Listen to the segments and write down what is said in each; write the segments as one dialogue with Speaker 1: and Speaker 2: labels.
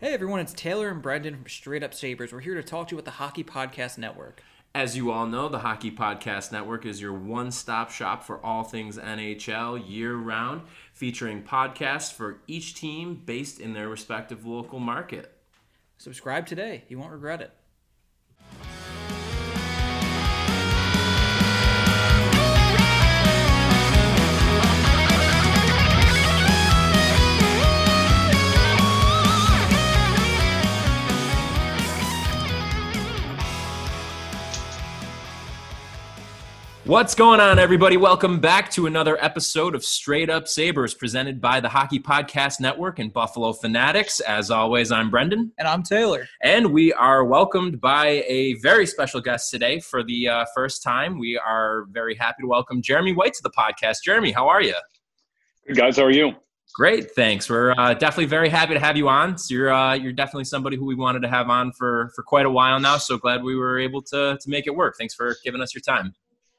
Speaker 1: Hey everyone, it's Taylor and Brendan from Straight Up Sabres. We're here to talk to you about the Hockey Podcast Network.
Speaker 2: As you all know, the Hockey Podcast Network is your one stop shop for all things NHL year round, featuring podcasts for each team based in their respective local market.
Speaker 1: Subscribe today, you won't regret it.
Speaker 2: What's going on, everybody? Welcome back to another episode of Straight Up Sabres presented by the Hockey Podcast Network and Buffalo Fanatics. As always, I'm Brendan.
Speaker 1: And I'm Taylor.
Speaker 2: And we are welcomed by a very special guest today for the uh, first time. We are very happy to welcome Jeremy White to the podcast. Jeremy, how are you?
Speaker 3: Good, guys. How are you?
Speaker 2: Great, thanks. We're uh, definitely very happy to have you on. So you're uh, you're definitely somebody who we wanted to have on for for quite a while now. So glad we were able to to make it work. Thanks for giving us your time.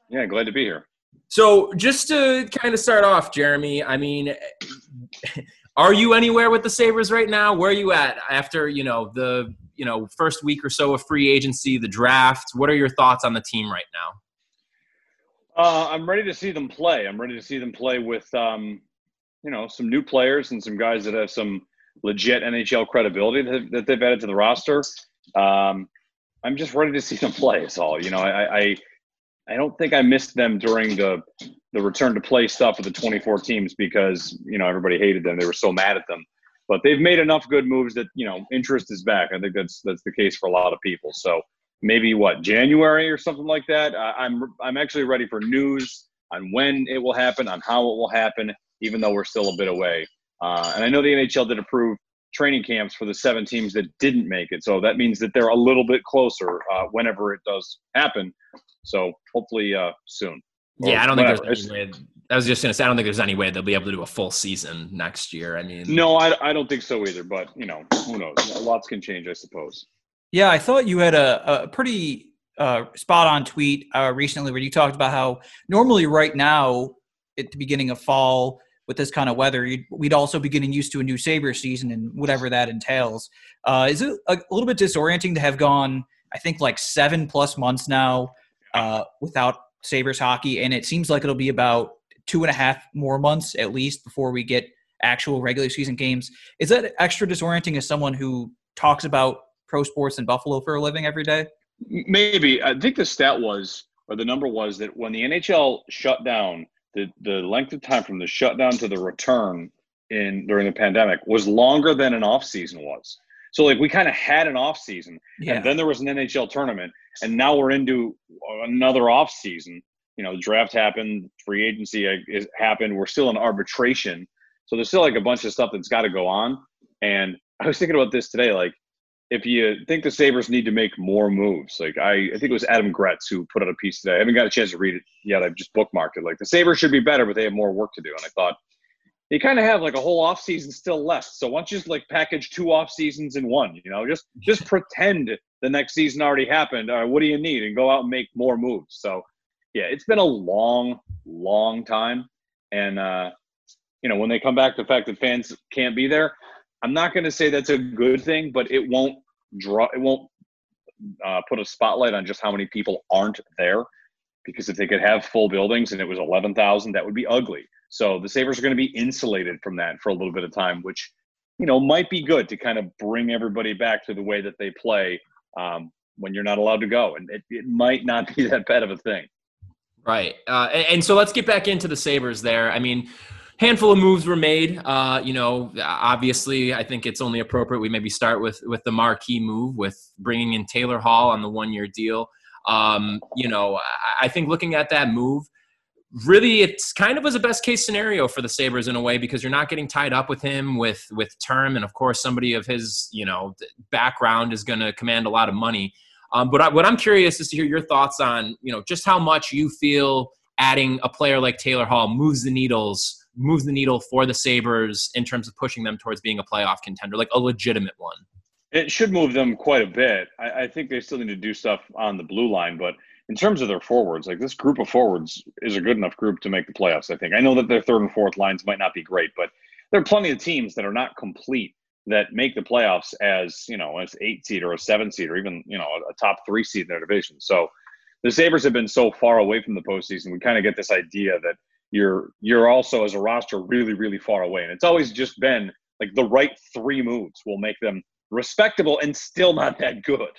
Speaker 3: Yeah, glad to be here.
Speaker 2: So, just to kind of start off, Jeremy, I mean, are you anywhere with the Sabres right now? Where are you at after, you know, the, you know, first week or so of free agency, the draft? What are your thoughts on the team right now?
Speaker 3: Uh, I'm ready to see them play. I'm ready to see them play with, um, you know, some new players and some guys that have some legit NHL credibility that, that they've added to the roster. Um, I'm just ready to see them play. Is all. You know, I, I I don't think I missed them during the the return to play stuff with the 24 teams because you know everybody hated them. They were so mad at them. But they've made enough good moves that you know interest is back. I think that's that's the case for a lot of people. So maybe what January or something like that. I'm I'm actually ready for news on when it will happen, on how it will happen, even though we're still a bit away. Uh, and I know the NHL did approve training camps for the seven teams that didn't make it. So that means that they're a little bit closer uh, whenever it does happen. So hopefully uh, soon.
Speaker 2: Yeah, I don't whatever. think there's any way. I was just going to say, I don't think there's any way they'll be able to do a full season next year. I mean,
Speaker 3: no, I, I don't think so either. But you know, who knows? Lots can change, I suppose.
Speaker 1: Yeah, I thought you had a, a pretty uh, spot on tweet uh, recently where you talked about how normally right now at the beginning of fall with this kind of weather, we'd also be getting used to a new Sabre season and whatever that entails. Uh, is it a, a, little bit disorienting to have gone, I think, like seven plus months now uh, without Sabres hockey? And it seems like it'll be about two and a half more months at least before we get actual regular season games. Is that extra disorienting as someone who talks about pro sports in Buffalo for a living every day?
Speaker 3: Maybe. I think the stat was, or the number was, that when the NHL shut down, the the length of time from the shutdown to the return in during the pandemic was longer than an off season was. So like we kind of had an off season, yeah. and then there was an NHL tournament, and now we're into another off season. You know, the draft happened, free agency is, happened. We're still in arbitration, so there's still like a bunch of stuff that's got to go on. And I was thinking about this today, like if you think the Sabres need to make more moves, like I, I think it was Adam Gretz who put out a piece today. I haven't got a chance to read it yet. I've just bookmarked it. Like the Sabres should be better, but they have more work to do. And I thought you kind of have like a whole off season still left. So why don't you just like package two off seasons in one? You know, just just pretend the next season already happened. All right, what do you need? And go out and make more moves. So yeah, it's been a long, long time. And uh, you know, when they come back, the fact that fans can't be there, I'm not going to say that's a good thing, but it won't draw. It won't uh, put a spotlight on just how many people aren't there. Because if they could have full buildings and it was 11,000, that would be ugly. So the Sabres are going to be insulated from that for a little bit of time, which you know might be good to kind of bring everybody back to the way that they play um, when you're not allowed to go, and it, it might not be that bad of a thing.
Speaker 2: Right, uh, and, and so let's get back into the Sabres. There, I mean handful of moves were made. Uh, you know, obviously, I think it's only appropriate we maybe start with with the marquee move with bringing in Taylor Hall on the one year deal. Um, you know, I, I think looking at that move, really it's kind of was a best case scenario for the Sabres in a way because you're not getting tied up with him with with term and of course somebody of his you know background is going to command a lot of money um, but I, what I'm curious is to hear your thoughts on you know just how much you feel adding a player like Taylor Hall moves the needles moves the needle for the Sabres in terms of pushing them towards being a playoff contender, like a legitimate one?
Speaker 3: It should move them quite a bit. I, I, think they still need to do stuff on the blue line, but in terms of their forwards, like this group of forwards is a good enough group to make the playoffs. I think. I know that their third and fourth lines might not be great, but there are plenty of teams that are not complete that make the playoffs as you know as eight seed or a seven seed or even you know a top three seed in their division. So the Sabres have been so far away from the postseason. We kind of get this idea that you're you're also as a roster really really far away, and it's always just been like the right three moves will make them respectable and still not that good.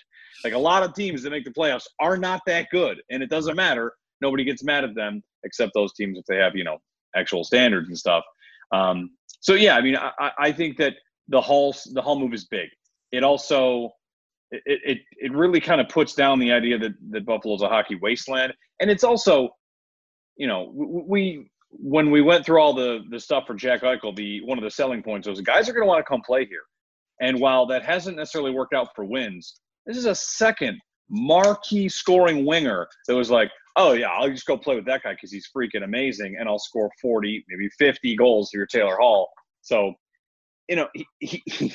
Speaker 3: Like a lot of teams that make the playoffs are not that good, and it doesn't matter. Nobody gets mad at them except those teams if they have you know actual standards and stuff. Um, so yeah, I mean, I, I think that the Hall the Hall move is big. It also it it, it really kind of puts down the idea that that Buffalo's a hockey wasteland, and it's also, you know, we when we went through all the the stuff for Jack Eichel, the one of the selling points was guys are going to want to come play here, and while that hasn't necessarily worked out for wins, this is a second marquee scoring winger that was like, oh yeah, I'll just go play with that guy because he's freaking amazing, and I'll score forty, maybe fifty goals for your Taylor Hall. So, you know, he, he,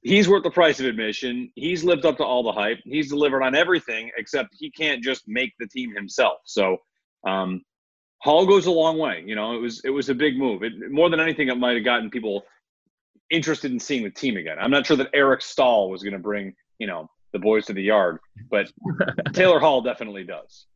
Speaker 3: he's worth the price of admission. He's lived up to all the hype. He's delivered on everything except he can't just make the team himself. So, um, Hall goes a long way. You know, it was it was a big move. It, more than anything, it might have gotten people interested in seeing the team again. I'm not sure that Eric Staal was going to bring you know the boys to the yard, but Taylor Hall definitely does.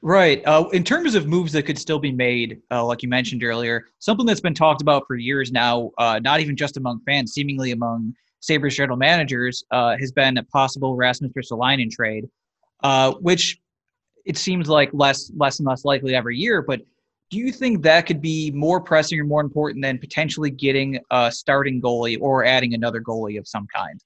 Speaker 1: Right. Uh, in terms of moves that could still be made, uh, like you mentioned earlier, something that's been talked about for years now, uh, not even just among fans, seemingly among Sabres general managers, uh, has been a possible Rasmus Ristolainen trade, uh, which it seems like less, less and less likely every year. But do you think that could be more pressing or more important than potentially getting a starting goalie or adding another goalie of some kind?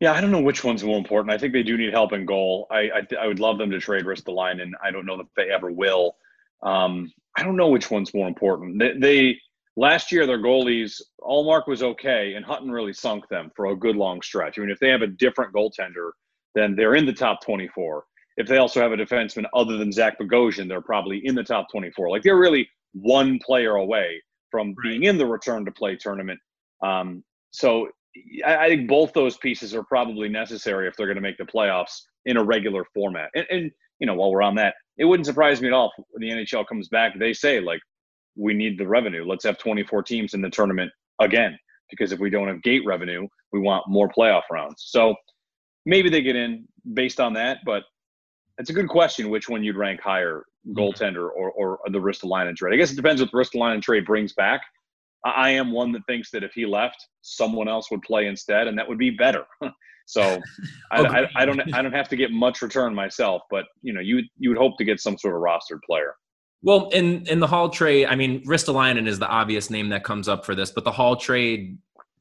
Speaker 3: Yeah, I don't know which one's more important. I think they do need help in goal. I I, I would love them to trade Ristolainen. I don't know that they ever will. Um, I don't know which one's more important. They, they last year their goalies Ullmark was okay, and Hutton really sunk them for a good long stretch. I mean, if they have a different goaltender, then they're in the top 24. If they also have a defenseman other than Zach Bogosian, they're probably in the top 24. Like they're really one player away from being in the return to play tournament. Um, so I, think both those pieces are probably necessary if they're going to make the playoffs in a regular format. And, and, you know, while we're on that, it wouldn't surprise me at all if the NHL comes back. They say like, we need the revenue. Let's have 24 teams in the tournament again because if we don't have gate revenue, we want more playoff rounds. So maybe they get in based on that, but it's a good question which one you'd rank higher, mm-hmm. goaltender or, or the Ristolainen trade. I guess it depends what the Ristolainen trade brings back. I am one that thinks that if he left, someone else would play instead, and that would be better. so I, I, I, don't I don't have to get much return myself, but you know you you would hope to get some sort of rostered player.
Speaker 2: Well, in in the Hall trade, I mean, Ristolainen is the obvious name that comes up for this, but the Hall trade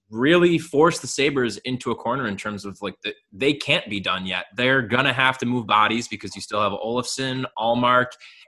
Speaker 2: really force the Sabres into a corner in terms of like the, they can't be done yet. They're gonna have to move bodies because you still have Olofsson, Ullmark,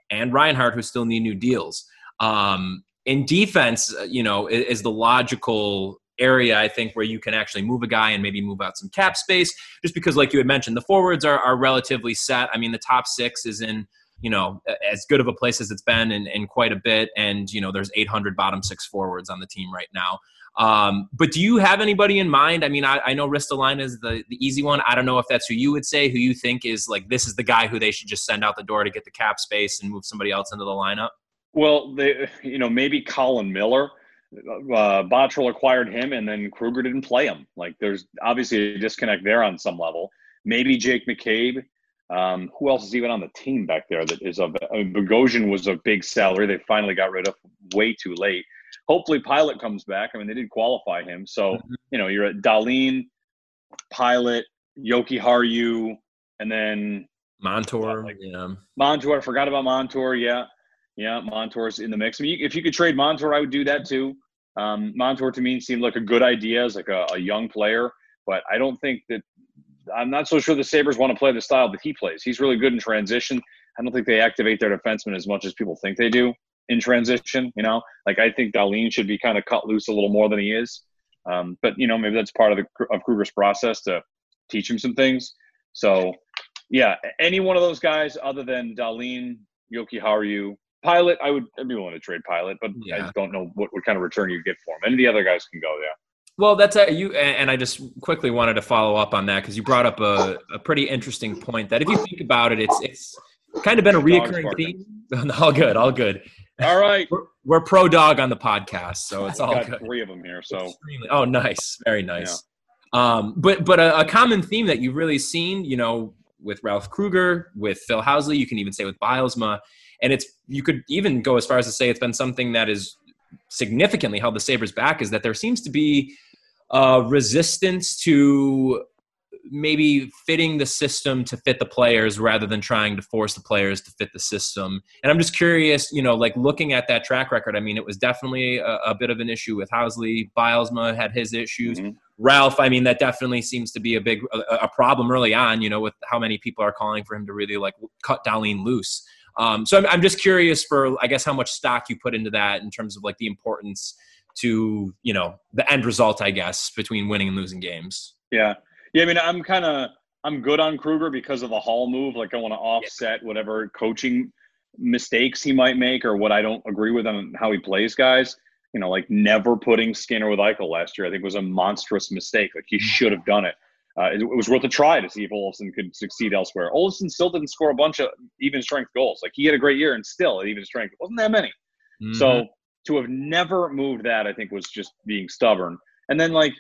Speaker 2: and Reinhart who still need new deals. Um, in defense, uh, you know, is the logical area I think where you can actually move a guy and maybe move out some cap space. Just because, like you had mentioned, the forwards are, are relatively set. I mean, the top six is in you know as good of a place as it's been in, in quite a bit, and you know there's 800 bottom six forwards on the team right now. Um, but do you have anybody in mind? I mean, I, I know Ristolainen is the, the easy one. I don't know if that's who you would say, who you think is like this is the guy who they should just send out the door to get the cap space and move somebody else into the lineup.
Speaker 3: Well, they, you know, maybe Colin Miller. Uh, Botterill acquired him, and then Krueger didn't play him. Like, there's obviously a disconnect there on some level. Maybe Jake McCabe. Um, who else is even on the team back there that is of? Mean, Bogosian was a big salary. They finally got rid of way too late. Hopefully, Pilut comes back. I mean, they did qualify him, so mm-hmm. you know you're at Dahlin, Pilut, Yoki Haru, and then
Speaker 2: Montour. Like, yeah,
Speaker 3: Montour. I forgot about Montour. Yeah, yeah, Montour's in the mix. I mean, if you could trade Montour, I would do that too. Um, Montour to me seemed like a good idea as like a, a, young player, but I don't think that I'm not so sure the Sabres want to play the style that he plays. He's really good in transition. I don't think they activate their defensemen as much as people think they do in transition. You know, like I think Dahlin should be kind of cut loose a little more than he is. Um, but you know, maybe that's part of the of Krueger's process to teach him some things. So, yeah, any one of those guys other than Dahlin, Jokiharju, Pilut, I would I'd be willing to trade Pilut, but yeah. I don't know what, what kind of return you get for him. Any of the other guys can go, yeah.
Speaker 2: Well, that's a, you, and I just quickly wanted to follow up on that because you brought up a, a pretty interesting point. That if you think about it, it's it's kind of been a reoccurring theme. all good, all good.
Speaker 3: All right,
Speaker 2: we're, we're, pro dog on the podcast, so it's all
Speaker 3: got
Speaker 2: good.
Speaker 3: Three of them here, so.
Speaker 2: Oh, nice, very nice. Um, but but a, a common theme that you've really seen, you know, with Ralph Krueger, with Phil Housley, you can even say with Bylsma, and it's you could even go as far as to say it's been something that is significantly held the Sabres back is that there seems to be uh, resistance to maybe fitting the system to fit the players rather than trying to force the players to fit the system. And I'm just curious, you know, like looking at that track record, I mean, it was definitely a, a bit of an issue with Housley. Bylsma had his issues. Mm-hmm. Ralph, I mean, that definitely seems to be a big a, a, problem early on, you know, with how many people are calling for him to really like cut Dahlin loose. Um, so I'm, I'm just curious for, I guess, how much stock you put into that in terms of like the importance to, you know, the end result, I guess, between winning and losing games.
Speaker 3: Yeah. Yeah. I mean, I'm kind of, I'm good on Krueger because of the Hall move. Like I want to offset whatever coaching mistakes he might make or what I don't agree with on how he plays guys. You know, like never putting Skinner with Eichel last year, I think was a monstrous mistake. Like he mm. should have done it uh, it, it, was worth a try to see if Olofsson could succeed elsewhere. Olofsson still didn't score a bunch of even strength goals. Like he had a great year and still at even strength wasn't that many. Mm-hmm. So to have never moved that, I think was just being stubborn. And then like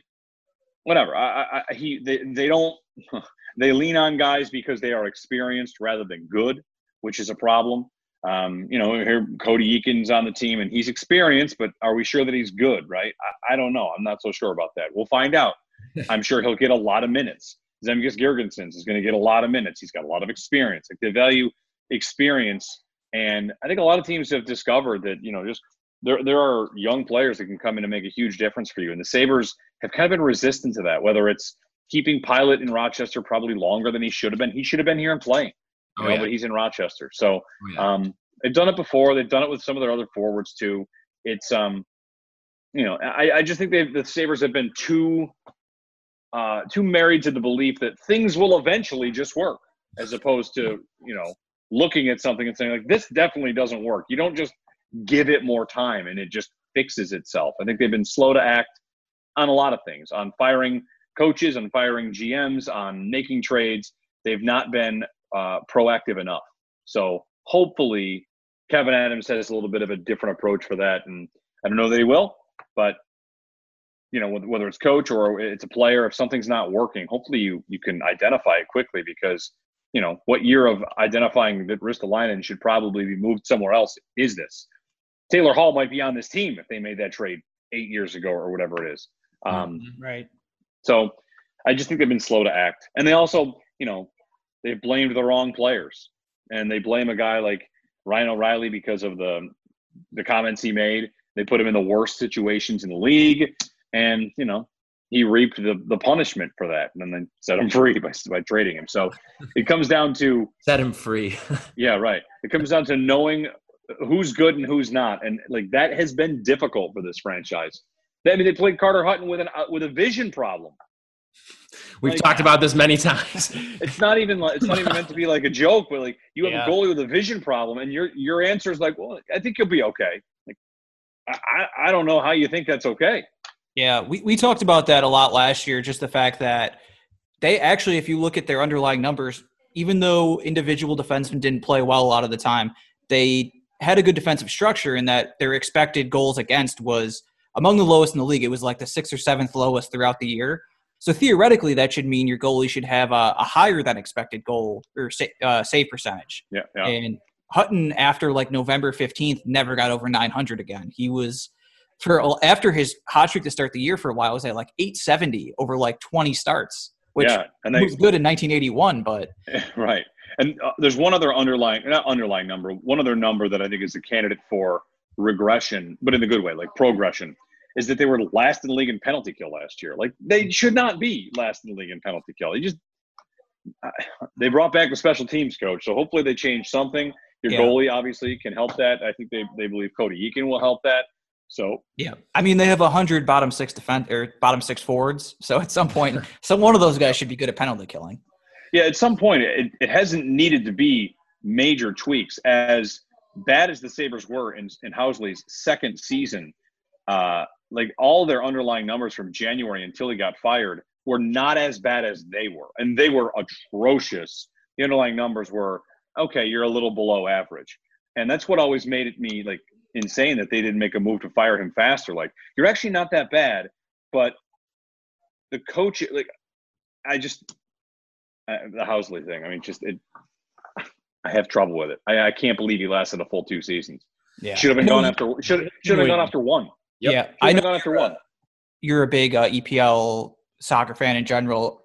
Speaker 3: whatever, I, I, he they they don't they lean on guys because they are experienced rather than good, which is a problem. Um, you know, here Cody Eakins on the team and he's experienced, but are we sure that he's good? Right? I, I don't know. I'm not so sure about that. We'll find out. I'm sure he'll get a lot of minutes. Zemgus Girgensons is going to get a lot of minutes. He's got a lot of experience. Like they value experience, and I think a lot of teams have discovered that you know just there there are young players that can come in and make a huge difference for you. And the Sabres have kind of been resistant to that. Whether it's keeping Pilut in Rochester probably longer than he should have been. He should have been here and playing, you oh, know, yeah. but he's in Rochester. So oh, yeah. um, they've done it before. They've done it with some of their other forwards too. It's um, you know, I, I just think they the Sabres have been too uh, too married to the belief that things will eventually just work, as opposed to you know looking at something and saying like this definitely doesn't work. You don't just give it more time and it just fixes itself. I think they've been slow to act on a lot of things, on firing coaches, on firing GMs, on making trades. They've not been uh, proactive enough. So hopefully, Kevyn Adams has a little bit of a different approach for that, and I don't know that he will, but you know whether it's coach or it's a player if something's not working hopefully you you can identify it quickly because you know what year of identifying that Ristolainen should probably be moved somewhere else is this Taylor Hall might be on this team if they made that trade eight years ago or whatever it is. Um,
Speaker 1: mm-hmm. right.
Speaker 3: so I just think they've been slow to act. And they also you know they blamed the wrong players. And they blame a guy like Ryan O'Reilly because of the the comments he made. They put him in the worst situations in the league. And you know he reaped the, the punishment for that and then they set him free by, by trading him. So it comes down to
Speaker 2: set him free.
Speaker 3: Yeah right. It comes down to knowing who's good and who's not and like that has been difficult for this franchise i mean they played carter hutton with an uh, with a vision problem
Speaker 2: We've like, talked about this many times.
Speaker 3: It's not even like, it's not even meant to be like a joke, but like you have yeah. a goalie with a vision problem, and your your answer is like, well, I think you'll be okay. Like, I I don't know how you think that's okay.
Speaker 1: Yeah, we, we talked about that a lot last year, just the fact that they actually, if you look at their underlying numbers, even though individual defensemen didn't play well a lot of the time, they had a good defensive structure in that their expected goals against was among the lowest in the league. It was like the sixth or seventh lowest throughout the year. So theoretically, that should mean your goalie should have a, a higher than expected goal or sa- uh, save percentage.
Speaker 3: Yeah, yeah.
Speaker 1: And Hutton, after like November 15th, never got over 900 again. He was for after his hot streak to start the year for a while was at like 870 over like 20 starts, which yeah, and they, was good in 1981. But
Speaker 3: right, and uh, there's one other underlying, not underlying number, one other number that I think is a candidate for regression, but in the good way, like progression, is that they were last in the league in penalty kill last year. Like they should not be last in the league in penalty kill. They just uh, they brought back the special teams coach, so hopefully they change something. Your yeah. goalie obviously can help that. I think they, they believe Cody Eakin will help that. So
Speaker 1: yeah, I mean they have a hundred bottom six defend or bottom six forwards. So at some point, some one of those guys should be good at penalty killing.
Speaker 3: Yeah, at some point, it, it hasn't needed to be major tweaks. As bad as the Sabres were in, in Housley's second season, uh, like all their underlying numbers from January until he got fired were not as bad as they were, and they were atrocious. The underlying numbers were okay. You're a little below average, and that's what always made it me like insane that they didn't make a move to fire him faster. Like, you're actually not that bad, but the coach, like, I just uh, the Housley thing. I mean, just it. I have trouble with it. I, I can't believe he lasted a full two seasons.
Speaker 1: Yeah.
Speaker 3: Should have been gone after. Should should have gone after one.
Speaker 2: Yep.
Speaker 1: Yeah.
Speaker 3: Should
Speaker 1: I know
Speaker 3: gone after one.
Speaker 1: you're a big uh, EPL soccer fan in general.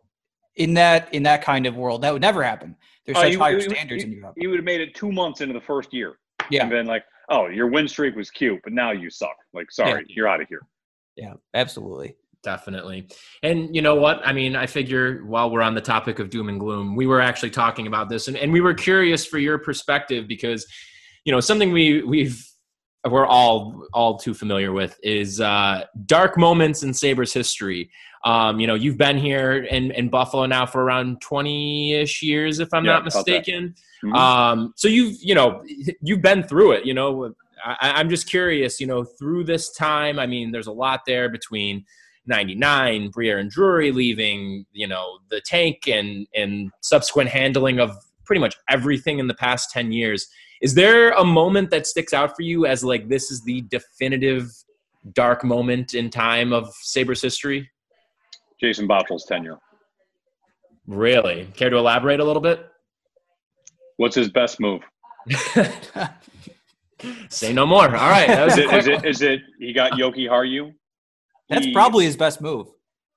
Speaker 1: In that in that kind of world, that would never happen. There's
Speaker 3: Oh,
Speaker 1: such
Speaker 3: you-
Speaker 1: higher
Speaker 3: you-
Speaker 1: standards
Speaker 3: you-
Speaker 1: in Europe.
Speaker 3: He would have made it two months into the first year
Speaker 1: Yeah,
Speaker 3: and been like, "Oh, your win streak was cute, but now you suck. Like, sorry, you're out of here."
Speaker 1: yeah, absolutely.
Speaker 2: Definitely. And you know what? I mean, I figure while we're on the topic of doom and gloom, we were actually talking about this and, and we were curious for your perspective because, you know, something we we've we're all all too familiar with is uh, dark moments in Sabres history. Um, you know, you've been here in, in Buffalo now for around 20-ish years, if I'm
Speaker 3: Yeah,
Speaker 2: not mistaken.
Speaker 3: Mhm.
Speaker 2: Um, so you've, you know, you've been through it, you know, I, I'm just curious, you know, through this time, I mean, there's a lot there between 99, Briere and Drury leaving, you know, the tank and, and subsequent handling of pretty much everything in the past 10 years. Is there a moment that sticks out for you as like, this is the definitive dark moment in time of Sabres history?
Speaker 3: Jason Botterill's tenure.
Speaker 2: Really? Care to elaborate a little bit?
Speaker 3: What's his best move?
Speaker 2: Say no more. All right. That was
Speaker 3: Is
Speaker 2: a
Speaker 3: it,
Speaker 2: quick
Speaker 3: is it, is it he got Jokiharju?
Speaker 1: That's
Speaker 3: He-
Speaker 1: probably his best move.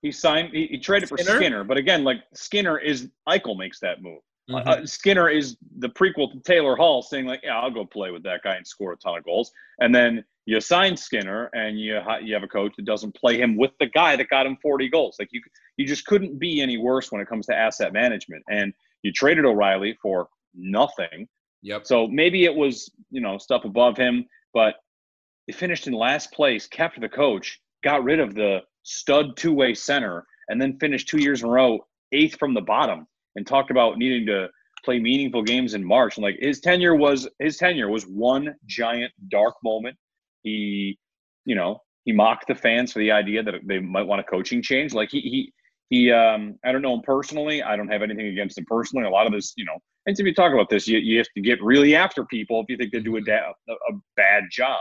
Speaker 3: he signed. He, he traded for
Speaker 2: Skinner?
Speaker 3: Skinner? but again, like Skinner is Eichel makes that move.
Speaker 2: Mhm.
Speaker 3: Uh, Skinner is the prequel to Taylor Hall, saying like, "Yeah, I'll go play with that guy and score a ton of goals." And then you sign Skinner, and you ha- you have a coach that doesn't play him with the guy that got him 40 goals. Like you, you just couldn't be any worse when it comes to asset management. And you traded O'Reilly for nothing.
Speaker 2: Yep.
Speaker 3: So maybe it was you know stuff above him, but they finished in last place, kept the coach, got rid of the stud two way center, and then finished two years in a row eighth from the bottom, and talked about needing to play meaningful games in March. And like his tenure was his tenure was one giant dark moment. He, you know, he mocked the fans for the idea that they might want a coaching change. Like he he he um I don't know him personally. I don't have anything against him personally. A lot of this, you know, and if you talk about this, you, you have to get really after people if you think they do a, da- a, a bad job.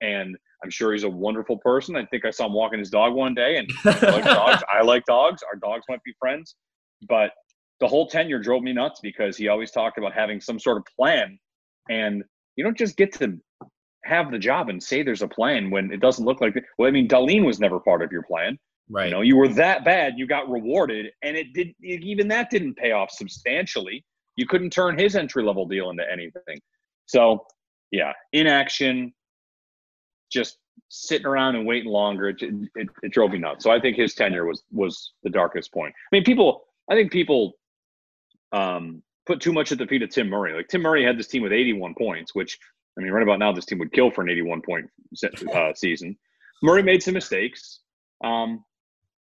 Speaker 3: And I'm sure he's a wonderful person. I think I saw him walking his dog one day, and I like dogs. I like dogs. Our dogs might be friends, but the whole tenure drove me nuts because he always talked about having some sort of plan, and you don't just get to have the job and say there's a plan when it doesn't look like. Well, I mean, Dahlin was never part of your plan.
Speaker 2: Right.
Speaker 3: You know, you were that bad, you got rewarded, and it did. Even that didn't pay off substantially. You couldn't turn his entry level deal into anything. So, yeah, inaction, just sitting around and waiting longer. It, it, it drove me nuts. So I think his tenure was was the darkest point. I mean, people. I think people um, put too much at the feet of Tim Murray. Like Tim Murray had this team with 81 points, which I mean, right about now, this team would kill for an 81 point uh, season. Murray made some mistakes. Um,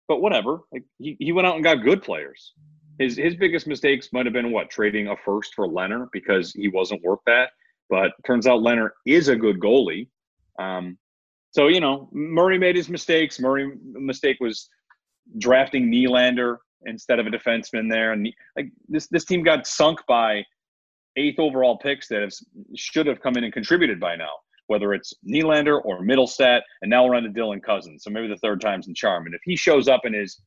Speaker 3: but whatever. Like he, he went out and got good players. His his biggest mistakes might have been what trading a first for Lehner because he wasn't worth that. But turns out Lehner is a good goalie. Um, so you know Murray made his mistakes. Murray mistake was drafting Nylander instead of a defenseman there, and like this this team got sunk by eighth overall picks that have, should have come in and contributed by now whether it's Nylander or Mittelstadt, and now we're on to Dylan Cozens. So maybe the third time's the charm. And if he shows up and is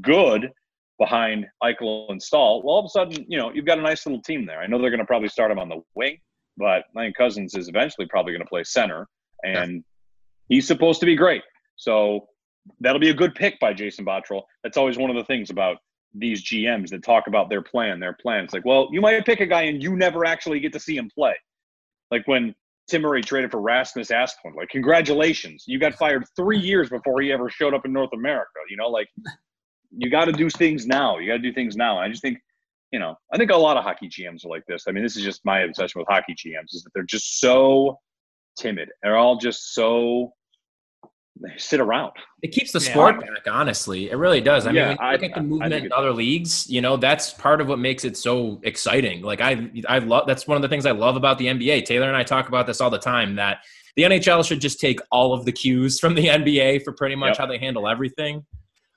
Speaker 3: good behind Eichel and Staal, well, all of a sudden, you know, you've got a nice little team there. I know they're going to probably start him on the wing, but I think Cousins is eventually probably going to play center, and he's supposed to be great. So that'll be a good pick by Jason Botterill. That's always one of the things about these GMs that talk about their plan. Their plan. It's like, well, you might pick a guy and you never actually get to see him play. Like when Tim Murray traded for Rasmus Asplund. Like, congratulations. You got fired three years before he ever showed up in North America. You know, like, you got to do things now. You got to do things now. And I just think, you know, I think a lot of hockey GMs are like this. I mean, this is just my obsession with hockey GMs is that they're just so timid. They're all just so, they sit around.
Speaker 2: It keeps the
Speaker 1: Yeah.
Speaker 2: sport back, honestly. It really does. I mean,
Speaker 3: Yeah,
Speaker 2: when you
Speaker 3: I-
Speaker 2: look at the
Speaker 3: I- I
Speaker 2: movement in other leagues, you know, that's part of what makes it so exciting. Like I, I love that's one of the things I love about the NBA. Taylor and I talk about this all the time. That the NHL should just take all of the cues from the NBA for pretty much
Speaker 3: Yep.
Speaker 2: how they handle everything.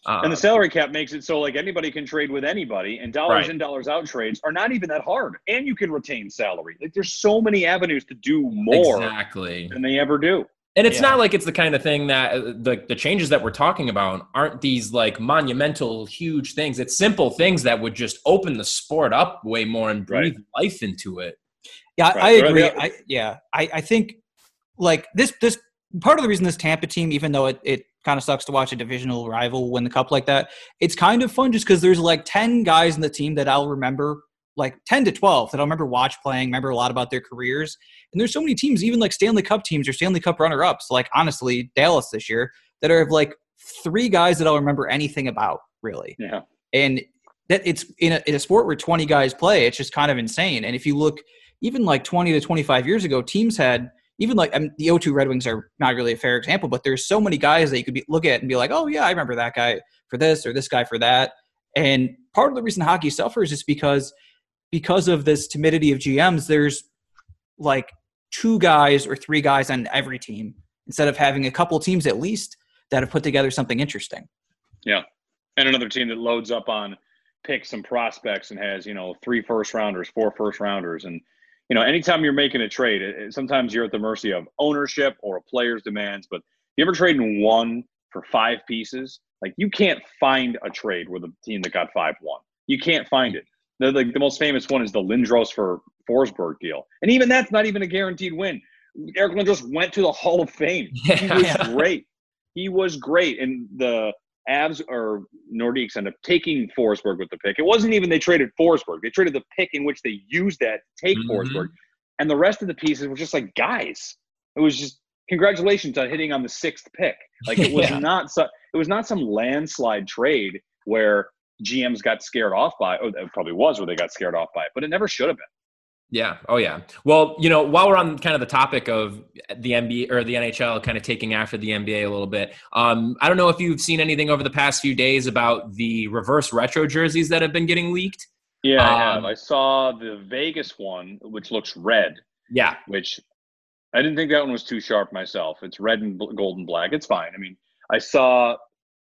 Speaker 2: Uh,
Speaker 3: And the salary cap makes it so like anybody can trade with anybody, and dollars
Speaker 2: Right.
Speaker 3: in, dollars out trades are not even that hard. And you can retain salary. Like there's so many avenues to do more
Speaker 2: exactly.
Speaker 3: than they ever do.
Speaker 2: And it's
Speaker 1: Yeah.
Speaker 2: not like it's the kind of thing that uh, the the changes that we're talking about aren't these like monumental, huge things. It's simple things that would just open the sport up way more and breathe life into it.
Speaker 1: Yeah, I-
Speaker 3: Right.
Speaker 1: I
Speaker 3: They're-
Speaker 1: agree.
Speaker 3: they're-
Speaker 1: I, yeah, I, I think like this this part of the reason this Tampa team, even though it, it kind of sucks to watch a divisional rival win the cup like that, it's kind of fun just because there's like ten guys in the team that I'll remember, like ten to twelve that I'll remember watch playing, remember a lot about their careers. And there's so many teams, even like Stanley Cup teams or Stanley Cup runner ups, like honestly Dallas this year, that are like three guys that I'll remember anything about really
Speaker 3: Yeah.
Speaker 1: and that it's in a, in a sport where 20 guys play it's just kind of insane and if you look even like 20 to 25 years ago teams had even like I mean, the o2 red wings are not really a fair example but there's so many guys that you could be, look at and be like oh yeah i remember that guy for this or this guy for that and part of the reason hockey suffers is because because of this timidity of gms there's like two guys or three guys on every team instead of having a couple teams at least that have put together something interesting Yeah.
Speaker 3: and another team that loads up on picks and prospects and has you know three first rounders, four first rounders, and you know anytime you're making a trade, it, it- sometimes you're at the mercy of ownership or a player's demands. But you ever trade in one for five pieces? Like you can't find a trade with a team that got five one. You can't find it. The, like the most famous one is the Lindros for Forsberg deal, and even that's not even a guaranteed win. Eric Lindros went to the Hall of Fame. He was great. He was great, and the Avs or Nordiques end up taking Forsberg with the pick. It wasn't even they traded Forsberg; they traded the pick in which they used that to take
Speaker 2: Mhm.
Speaker 3: Forsberg, and the rest of the pieces were just like guys. It was just congratulations on hitting on the sixth pick. Like it was
Speaker 1: Yeah.
Speaker 3: not so. It was not some landslide trade where GMs got scared off by. Oh, it probably was where they got scared off by it, but it never should have been.
Speaker 2: Yeah. Oh, yeah. Well, you know, while we're on kind of the topic of the NBA or the NHL kind of taking after the NBA a little bit, um, I don't know if you've seen anything over the past few days about the reverse retro jerseys that have been getting leaked.
Speaker 3: Yeah, I have.
Speaker 2: Um,
Speaker 3: I saw the Vegas one, which looks red.
Speaker 2: Yeah.
Speaker 3: which I didn't think that one was too sharp myself. It's red and gold and black. It's fine. I mean, I saw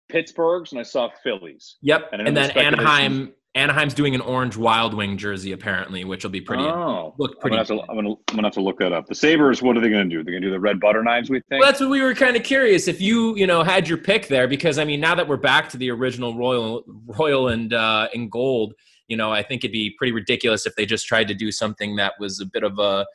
Speaker 3: Pittsburgh's and I saw Phillies.
Speaker 2: Yep.
Speaker 3: And
Speaker 2: And, then Anaheim, Anaheim's doing an orange Wild Wing jersey apparently, which will be pretty.
Speaker 3: Oh,
Speaker 2: look
Speaker 3: I'm gonna, have to, I'm, gonna, I'm gonna have to look that up. The Sabres, what are they gonna do? They're gonna do the red butter knives. We think.
Speaker 2: Well, that's what we were kind of curious if you, you know, had your pick there because I mean, now that we're back to the original royal, royal and uh, in gold, you know, I think it'd be pretty ridiculous if they just tried to do something that was a bit of a,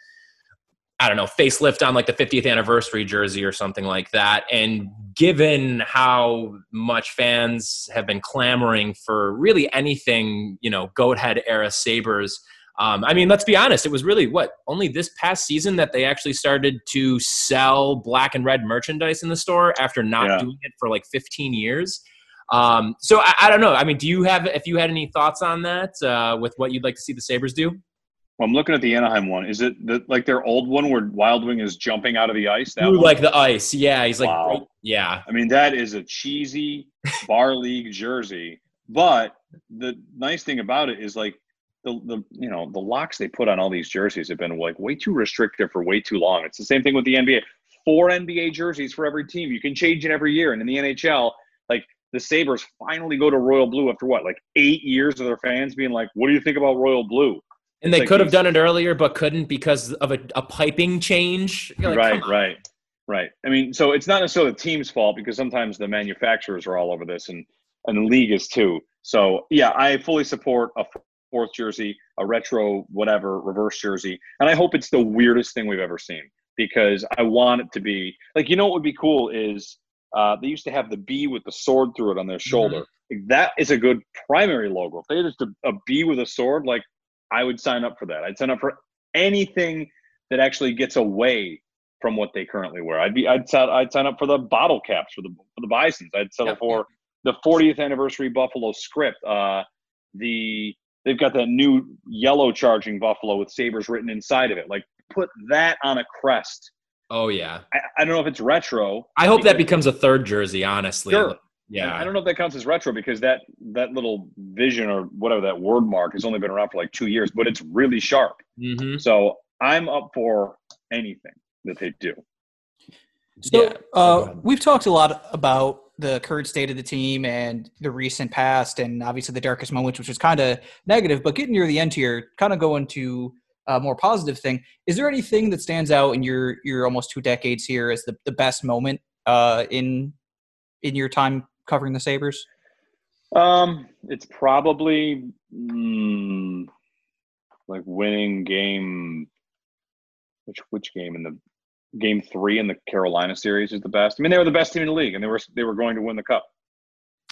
Speaker 2: I don't know, facelift on like the 50th anniversary jersey or something like that. And given how much fans have been clamoring for really anything, you know, goat head era Sabres. Um, I mean, let's be honest. It was really what only this past season that they actually started to sell black and red merchandise in the store after not
Speaker 3: Yeah.
Speaker 2: doing it for like 15 years. Um, so I, I don't know. I mean, do you have if you had any thoughts on that uh, with what you'd like to see the Sabres do?
Speaker 3: Well, I'm looking at the Anaheim one. Is it the, like their old one where Wild Wing is jumping out of the ice? That
Speaker 2: Ooh, like the ice. Yeah, he's like,
Speaker 3: Wow.
Speaker 2: yeah,
Speaker 3: I mean, that is a cheesy bar league jersey. But the nice thing about it is like the the you know the locks they put on all these jerseys have been like way too restrictive for way too long. It's the same thing with the NBA. Four NBA jerseys for every team. You can change it every year. And in the NHL, like the Sabres finally go to royal blue after what, like eight years of their fans being like, "What do you think about royal blue?"
Speaker 2: And they
Speaker 3: like
Speaker 2: could have done it earlier, but couldn't because of a, a piping change. Like,
Speaker 3: right, right, right. I mean, so it's not necessarily the team's fault because sometimes the manufacturers are all over this, and and the league is too. So yeah, I fully support a fourth jersey, a retro whatever reverse jersey, and I hope it's the weirdest thing we've ever seen because I want it to be like you know what would be cool is uh, they used to have the B with the sword through it on their shoulder. Like, that is a good primary logo. If they had just a, a B with a sword, like I would sign up for that. I'd sign up for anything that actually gets away from what they currently wear. I'd be I'd sign I'd sign up for the bottle caps for the for the Bisons. I'd settle
Speaker 2: Yep.
Speaker 3: for the 40th anniversary Buffalo script. Uh, the they've got that new yellow charging Buffalo with sabers written inside of it. Like put that on a crest.
Speaker 2: Oh yeah.
Speaker 3: I, I don't know if it's retro.
Speaker 2: I hope that becomes a third jersey. Honestly.
Speaker 3: Sure.
Speaker 2: Yeah.
Speaker 3: I don't know if that counts as retro because that that little vision or whatever that word mark has only been around for like two years, but it's really sharp.
Speaker 2: hmm
Speaker 3: So I'm up for anything that they do.
Speaker 1: So
Speaker 2: Yeah.
Speaker 1: Uh, we've talked a lot about the current state of the team and the recent past, and obviously the darkest moments, which was kind of negative. But getting near the end here, kind of going to a more positive thing. Is there anything that stands out in your your almost two decades here as the, the best moment uh, in in your time covering the Sabres?
Speaker 3: Um, it's probably mm, like winning game. Which which game in the game three in the Carolina series is the best? I mean, they were the best team in the league, and they were they were going to win the cup,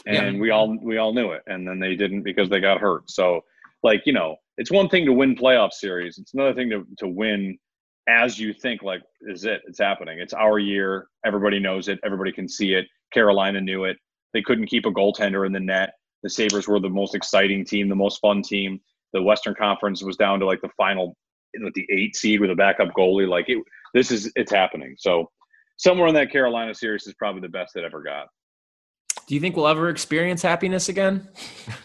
Speaker 3: and yeah. we all we all knew it, and then they didn't because they got hurt. So, like you know, it's one thing to win playoff series; it's another thing to to win as you think like is it it's happening it's our year everybody knows it everybody can see it carolina knew it they couldn't keep a goaltender in the net. The sabres were the most exciting team the most fun team. The western conference was down to like the final with the eight seed with a backup goalie. Like it this is it's happening. So somewhere in that carolina series is probably the best it ever got.
Speaker 2: Do you think we'll ever experience happiness again?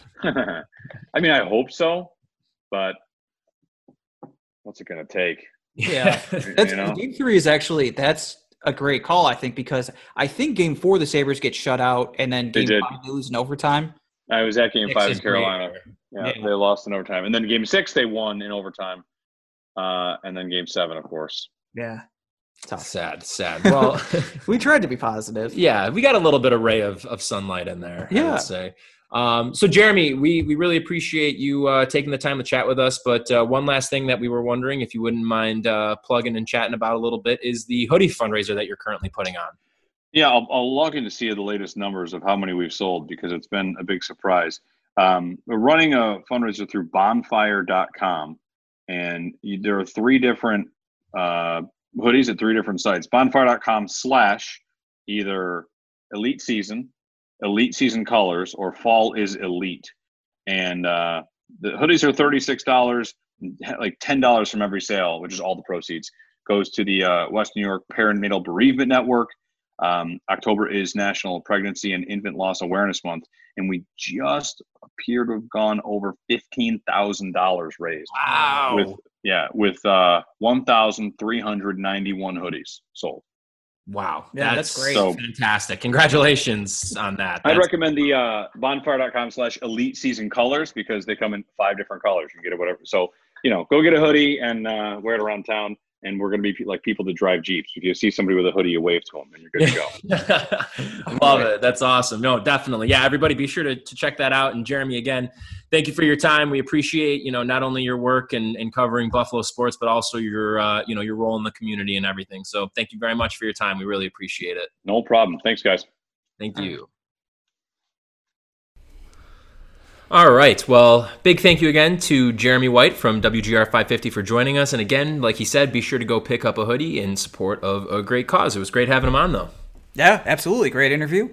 Speaker 3: I mean i hope so but what's it going to take?
Speaker 1: Yeah, that's, you know? game three is actually that's a great call, I think, because I think game four the Sabres get shut out and then game five they lose in overtime.
Speaker 3: I was at game six five in Carolina. Yeah, yeah, they lost in overtime, and then game six they won in overtime, uh, and then game seven, of course.
Speaker 1: Yeah,
Speaker 2: Tough. Sad, sad. Well,
Speaker 1: we tried to be positive.
Speaker 2: Yeah, we got a little bit of ray of, of sunlight in there. Yeah. I would say. Um, so, Jeremy, we, we really appreciate you uh, taking the time to chat with us. But uh, one last thing that we were wondering, if you wouldn't mind uh, plugging and chatting about a little bit, is the hoodie fundraiser that you're currently putting on.
Speaker 3: Yeah, I'll, I'll log in to see the latest numbers of how many we've sold because it's been a big surprise. Um, we're running a fundraiser through bonfire.com, and there are three different uh, hoodies at three different sites bonfire.com slash either elite season elite season colors or fall is elite. And uh, the hoodies are $36, like $10 from every sale, which is all the proceeds, goes to the uh, West New York Perinatal Bereavement Network. Um, October is National Pregnancy and Infant Loss Awareness Month, and we just appear to have gone over fifteen thousand dollars raised.
Speaker 2: Wow!
Speaker 3: With yeah, with uh, one thousand three hundred ninety-one hoodies sold.
Speaker 2: Wow. Yeah, that's, that's great. So, Fantastic. Congratulations on that.
Speaker 3: That's- I'd recommend the uh, bonfire.com slash elite season colors because they come in five different colors. You can get it whatever. So, you know, go get a hoodie and uh, wear it around town and we're going to be like people that drive jeeps. If you see somebody with a hoodie, you wave to them, and you're good
Speaker 2: to go. Love it. That's awesome. No, definitely. Yeah, everybody, be sure to, to check that out. And Jeremy, again, thank you for your time. We appreciate you know not only your work and, and covering Buffalo sports, but also your uh, you know your role in the community and everything. So thank you very much for your time. We really appreciate it.
Speaker 3: No problem. Thanks, guys.
Speaker 2: Thank you. All right. Well, big thank you again to Jeremy White from WGR 550 for joining us. And again, like he said, be sure to go pick up a hoodie in support of a great cause. It was great having him on, though.
Speaker 1: Yeah, absolutely. Great interview.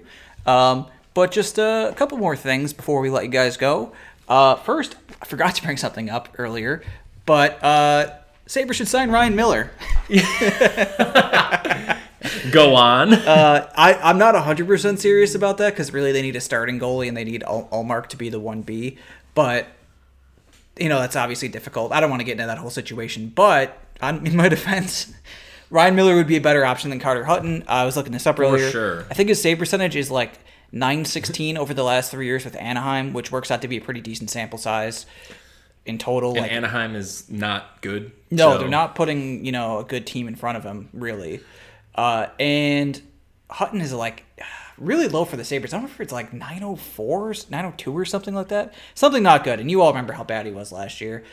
Speaker 1: Um, but just a couple more things before we let you guys go. Uh, first, I forgot to bring something up earlier, but uh, Sabre should sign Ryan Miller.
Speaker 2: Go on.
Speaker 1: uh, I, I'm not 100% serious about that because really they need a starting goalie and they need Ullmark to be the 1B. But, you know, that's obviously difficult. I don't want to get into that whole situation. But, on, in my defense, Ryan Miller would be a better option than Carter Hutton. I was looking this up earlier.
Speaker 2: For sure.
Speaker 1: I think his save percentage is like 916 over the last three years with Anaheim, which works out to be a pretty decent sample size in total.
Speaker 2: And
Speaker 1: like,
Speaker 2: Anaheim is not good.
Speaker 1: No, so. they're not putting, you know, a good team in front of him, really. Uh, and Hutton is like really low for the Sabres. I don't know if it's like 904, 902 or something like that. Something not good. And you all remember how bad he was last year.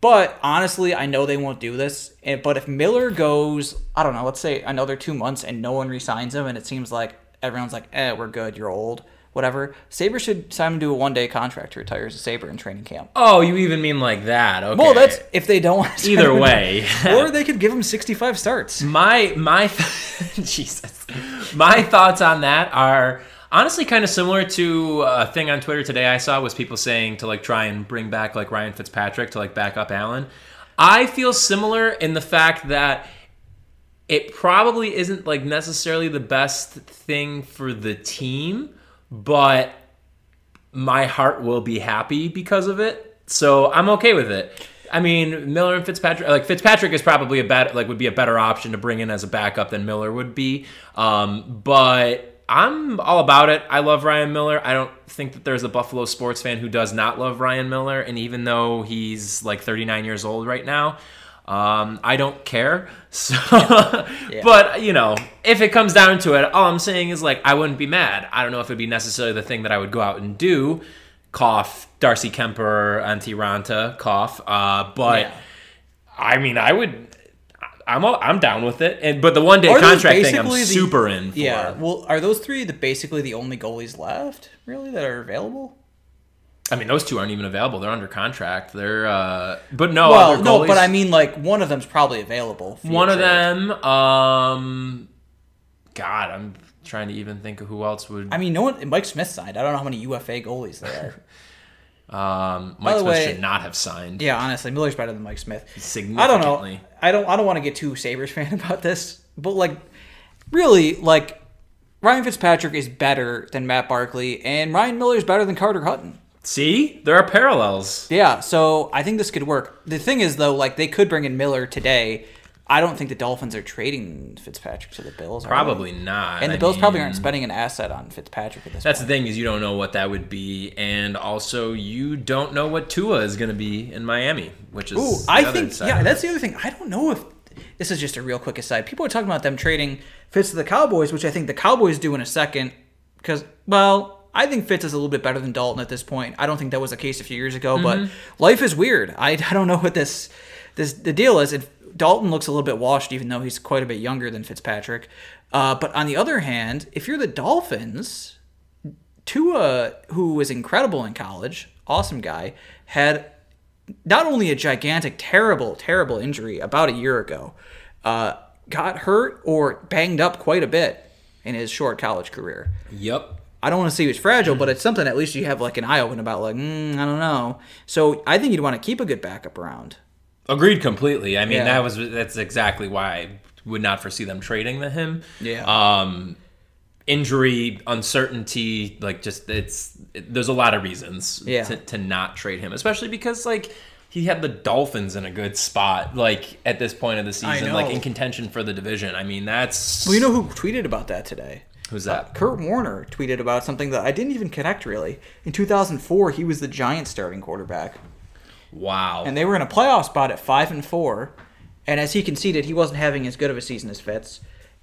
Speaker 1: But honestly, I know they won't do this. But if Miller goes, I don't know, let's say another two months and no one resigns him, and it seems like everyone's like, eh, we're good, you're old whatever. Sabre should sign him to a one day contract to retire as a Sabre in training camp.
Speaker 2: Oh, you even mean like that? Okay.
Speaker 1: Well, that's if they don't want
Speaker 2: to either way,
Speaker 1: or they could give him sixty five starts.
Speaker 2: My my Jesus, my thoughts on that are honestly kind of similar to a thing on Twitter today I saw was people saying to like try and bring back like Ryan Fitzpatrick to like back up Allen. I feel similar in the fact that it probably isn't like necessarily the best thing for the team but my heart will be happy because of it. So I'm okay with it. I mean, Miller and Fitzpatrick, like Fitzpatrick is probably a better, like would be a better option to bring in as a backup than Miller would be. Um, but I'm all about it. I love Ryan Miller. I don't think that there's a Buffalo sports fan who does not love Ryan Miller. And even though he's like 39 years old right now, um, I don't care. So,
Speaker 1: Yeah.
Speaker 2: but you know, if it comes down to it, all I'm saying is like I wouldn't be mad. I don't know if it'd be necessarily the thing that I would go out and do. Cough, Darcy Kuemper, Antiranta, cough. Uh, but
Speaker 1: Yeah.
Speaker 2: I mean, I would. I'm all, I'm down with it. And but the one day
Speaker 1: Are
Speaker 2: contract thing, I'm
Speaker 1: the-
Speaker 2: super in. For.
Speaker 1: Yeah. Well, are those three the basically the only goalies left, really, that are available?
Speaker 2: I mean, those two aren't even available. They're under contract. They're but but no.
Speaker 1: well, no, but I mean, like one of them's probably available.
Speaker 2: one of
Speaker 1: trade.
Speaker 2: them. Um, God, I'm trying to even think of who else would.
Speaker 1: I mean, no one. Mike Smith signed. I don't know how many UFA goalies there are.
Speaker 2: Um, Mike Smith
Speaker 1: way-
Speaker 2: should not have signed.
Speaker 1: yeah, honestly, Miller's better than Mike Smith.
Speaker 2: Significantly.
Speaker 1: I don't know. I don't. I don't want to get too Sabres fan about this, but like, really, like, Ryan Fitzpatrick is better than Matt Barkley, and Ryan Miller is better than Carter Hutton.
Speaker 2: See, there are parallels.
Speaker 1: Yeah, so I think this could work. The thing is, though, like they could bring in Miller today. I don't think the Dolphins are trading Fitzpatrick to the Bills. are?
Speaker 2: Probably not.
Speaker 1: And the
Speaker 2: I
Speaker 1: Bills probably aren't spending an asset on Fitzpatrick at this
Speaker 2: That's the thing is you don't know what that would be, and also you don't know what Tua is going to be in Miami, which is
Speaker 1: Ooh, I think yeah, that's the other thing. I don't know if this is just a real quick aside. People are talking about them trading Fitz to the Cowboys, which I think the Cowboys do in a second. Because well, I think Fitz is a little bit better than Dalton at this point. I don't think that was the case a few years ago,
Speaker 2: Mm-hmm.
Speaker 1: but life is weird. I, I don't know what this this the deal is. It, Dalton looks a little bit washed, even though he's quite a bit younger than Fitzpatrick. Uh, but on the other hand, if you're the Dolphins, Tua, who was incredible in college, awesome guy, had not only a gigantic, terrible, terrible injury about a year ago, uh, got hurt or banged up quite a bit in his short college career.
Speaker 2: Yep.
Speaker 1: I don't want to say he was fragile, but it's something at least you have like an eye open about, like, mm, I don't know. So I think you'd want to keep a good backup around.
Speaker 2: Agreed completely. I mean,
Speaker 1: Yeah.
Speaker 2: that was that's exactly why I would not foresee them trading the him.
Speaker 1: Yeah.
Speaker 2: Um, injury, uncertainty, like just it's it, there's a lot of reasons
Speaker 1: Yeah.
Speaker 2: to, to not trade him, especially because like he had the Dolphins in a good spot, like at this point of the season, like in contention for the division. I mean, that's
Speaker 1: Well, you know who tweeted about that today?
Speaker 2: Who's uh, that?
Speaker 1: Kurt Warner tweeted about something that I didn't even connect really. In 2004, he was the Giants starting quarterback.
Speaker 2: Wow.
Speaker 1: and they were in a playoff spot at five and four. And as he conceded, he wasn't having as good of a season as Fitz,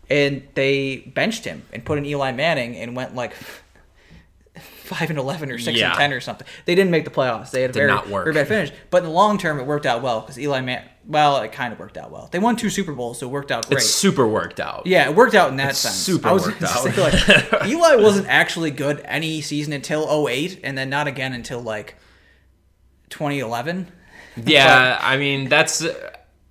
Speaker 1: and they benched him and put in Eli Manning and went like five and eleven or six
Speaker 2: Yeah.
Speaker 1: and ten or something. They didn't make the playoffs. They had a
Speaker 2: Did
Speaker 1: very,
Speaker 2: not work.
Speaker 1: very bad finish. But in the long term, it worked out well because Eli Man. Well, it kind of worked out well. They won two Super Bowls, so it worked out great.
Speaker 2: it's super worked out.
Speaker 1: Yeah, it worked out in that
Speaker 2: It's
Speaker 1: sense.
Speaker 2: super
Speaker 1: I was
Speaker 2: worked out.
Speaker 1: say, like, Eli wasn't actually good any season until 08 and then not again until like 2011.
Speaker 2: Yeah, I mean that's.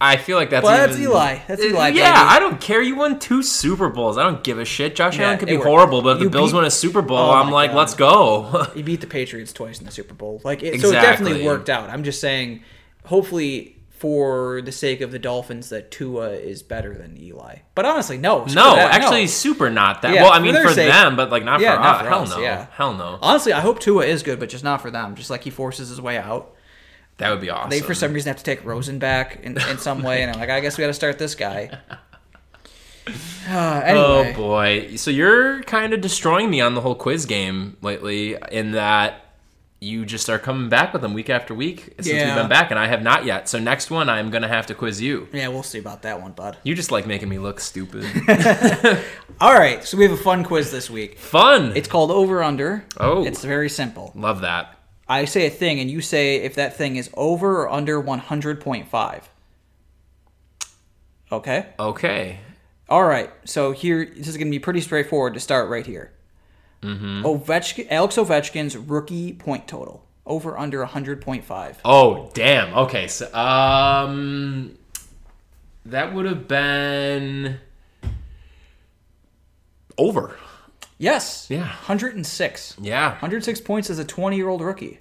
Speaker 2: I feel like that's.
Speaker 1: Well, that's Eli. That's uh, Eli,
Speaker 2: Yeah. I don't care. You won two Super Bowls. I don't give a shit. Josh
Speaker 1: Yeah,
Speaker 2: Allen could be
Speaker 1: worked.
Speaker 2: horrible, but if
Speaker 1: You
Speaker 2: the Bills
Speaker 1: beat-
Speaker 2: win a Super Bowl,
Speaker 1: Oh
Speaker 2: I'm like,
Speaker 1: God.
Speaker 2: let's go.
Speaker 1: He beat the Patriots twice in the Super Bowl. Like it, so, it definitely worked out. I'm just saying, hopefully, for the sake of the Dolphins, that Tua is better than Eli. But honestly, no.
Speaker 2: no,
Speaker 1: that,
Speaker 2: actually,
Speaker 1: no.
Speaker 2: super not that.
Speaker 1: Yeah,
Speaker 2: well, I mean
Speaker 1: their
Speaker 2: for
Speaker 1: sake-
Speaker 2: them, but like not
Speaker 1: Yeah,
Speaker 2: for
Speaker 1: not
Speaker 2: us.
Speaker 1: for
Speaker 2: Hell
Speaker 1: us,
Speaker 2: no.
Speaker 1: yeah.
Speaker 2: Hell no.
Speaker 1: honestly, I hope Tua is good, but just not for them. Just like he forces his way out.
Speaker 2: That would be awesome.
Speaker 1: They for some reason have to take Rosen back in, in some way, and I'm like, I guess we got to start this guy. Uh, anyway,
Speaker 2: Oh boy. So you're kind of destroying me on the whole quiz game lately in that you just are coming back with them week after week since
Speaker 1: Yeah.
Speaker 2: we've been back and I have not yet. So next one I'm going to have to quiz you.
Speaker 1: yeah, we'll see about that one, bud.
Speaker 2: You just like making me look stupid.
Speaker 1: All right, so we have a fun quiz this week.
Speaker 2: Fun.
Speaker 1: It's called Over Under.
Speaker 2: Oh.
Speaker 1: it's very simple.
Speaker 2: Love that.
Speaker 1: I say a thing, and you say if that thing is over or under 100.5. Okay.
Speaker 2: Okay.
Speaker 1: All right. So here, this is going to be pretty straightforward to start right here. Mm-hmm. Ovechkin, Alex Ovechkin's rookie point total over under 100.5.
Speaker 2: Oh, damn. Okay. So um that would have been over.
Speaker 1: Yes.
Speaker 2: Yeah.
Speaker 1: 106.
Speaker 2: Yeah.
Speaker 1: 106 points as a 20 year old rookie,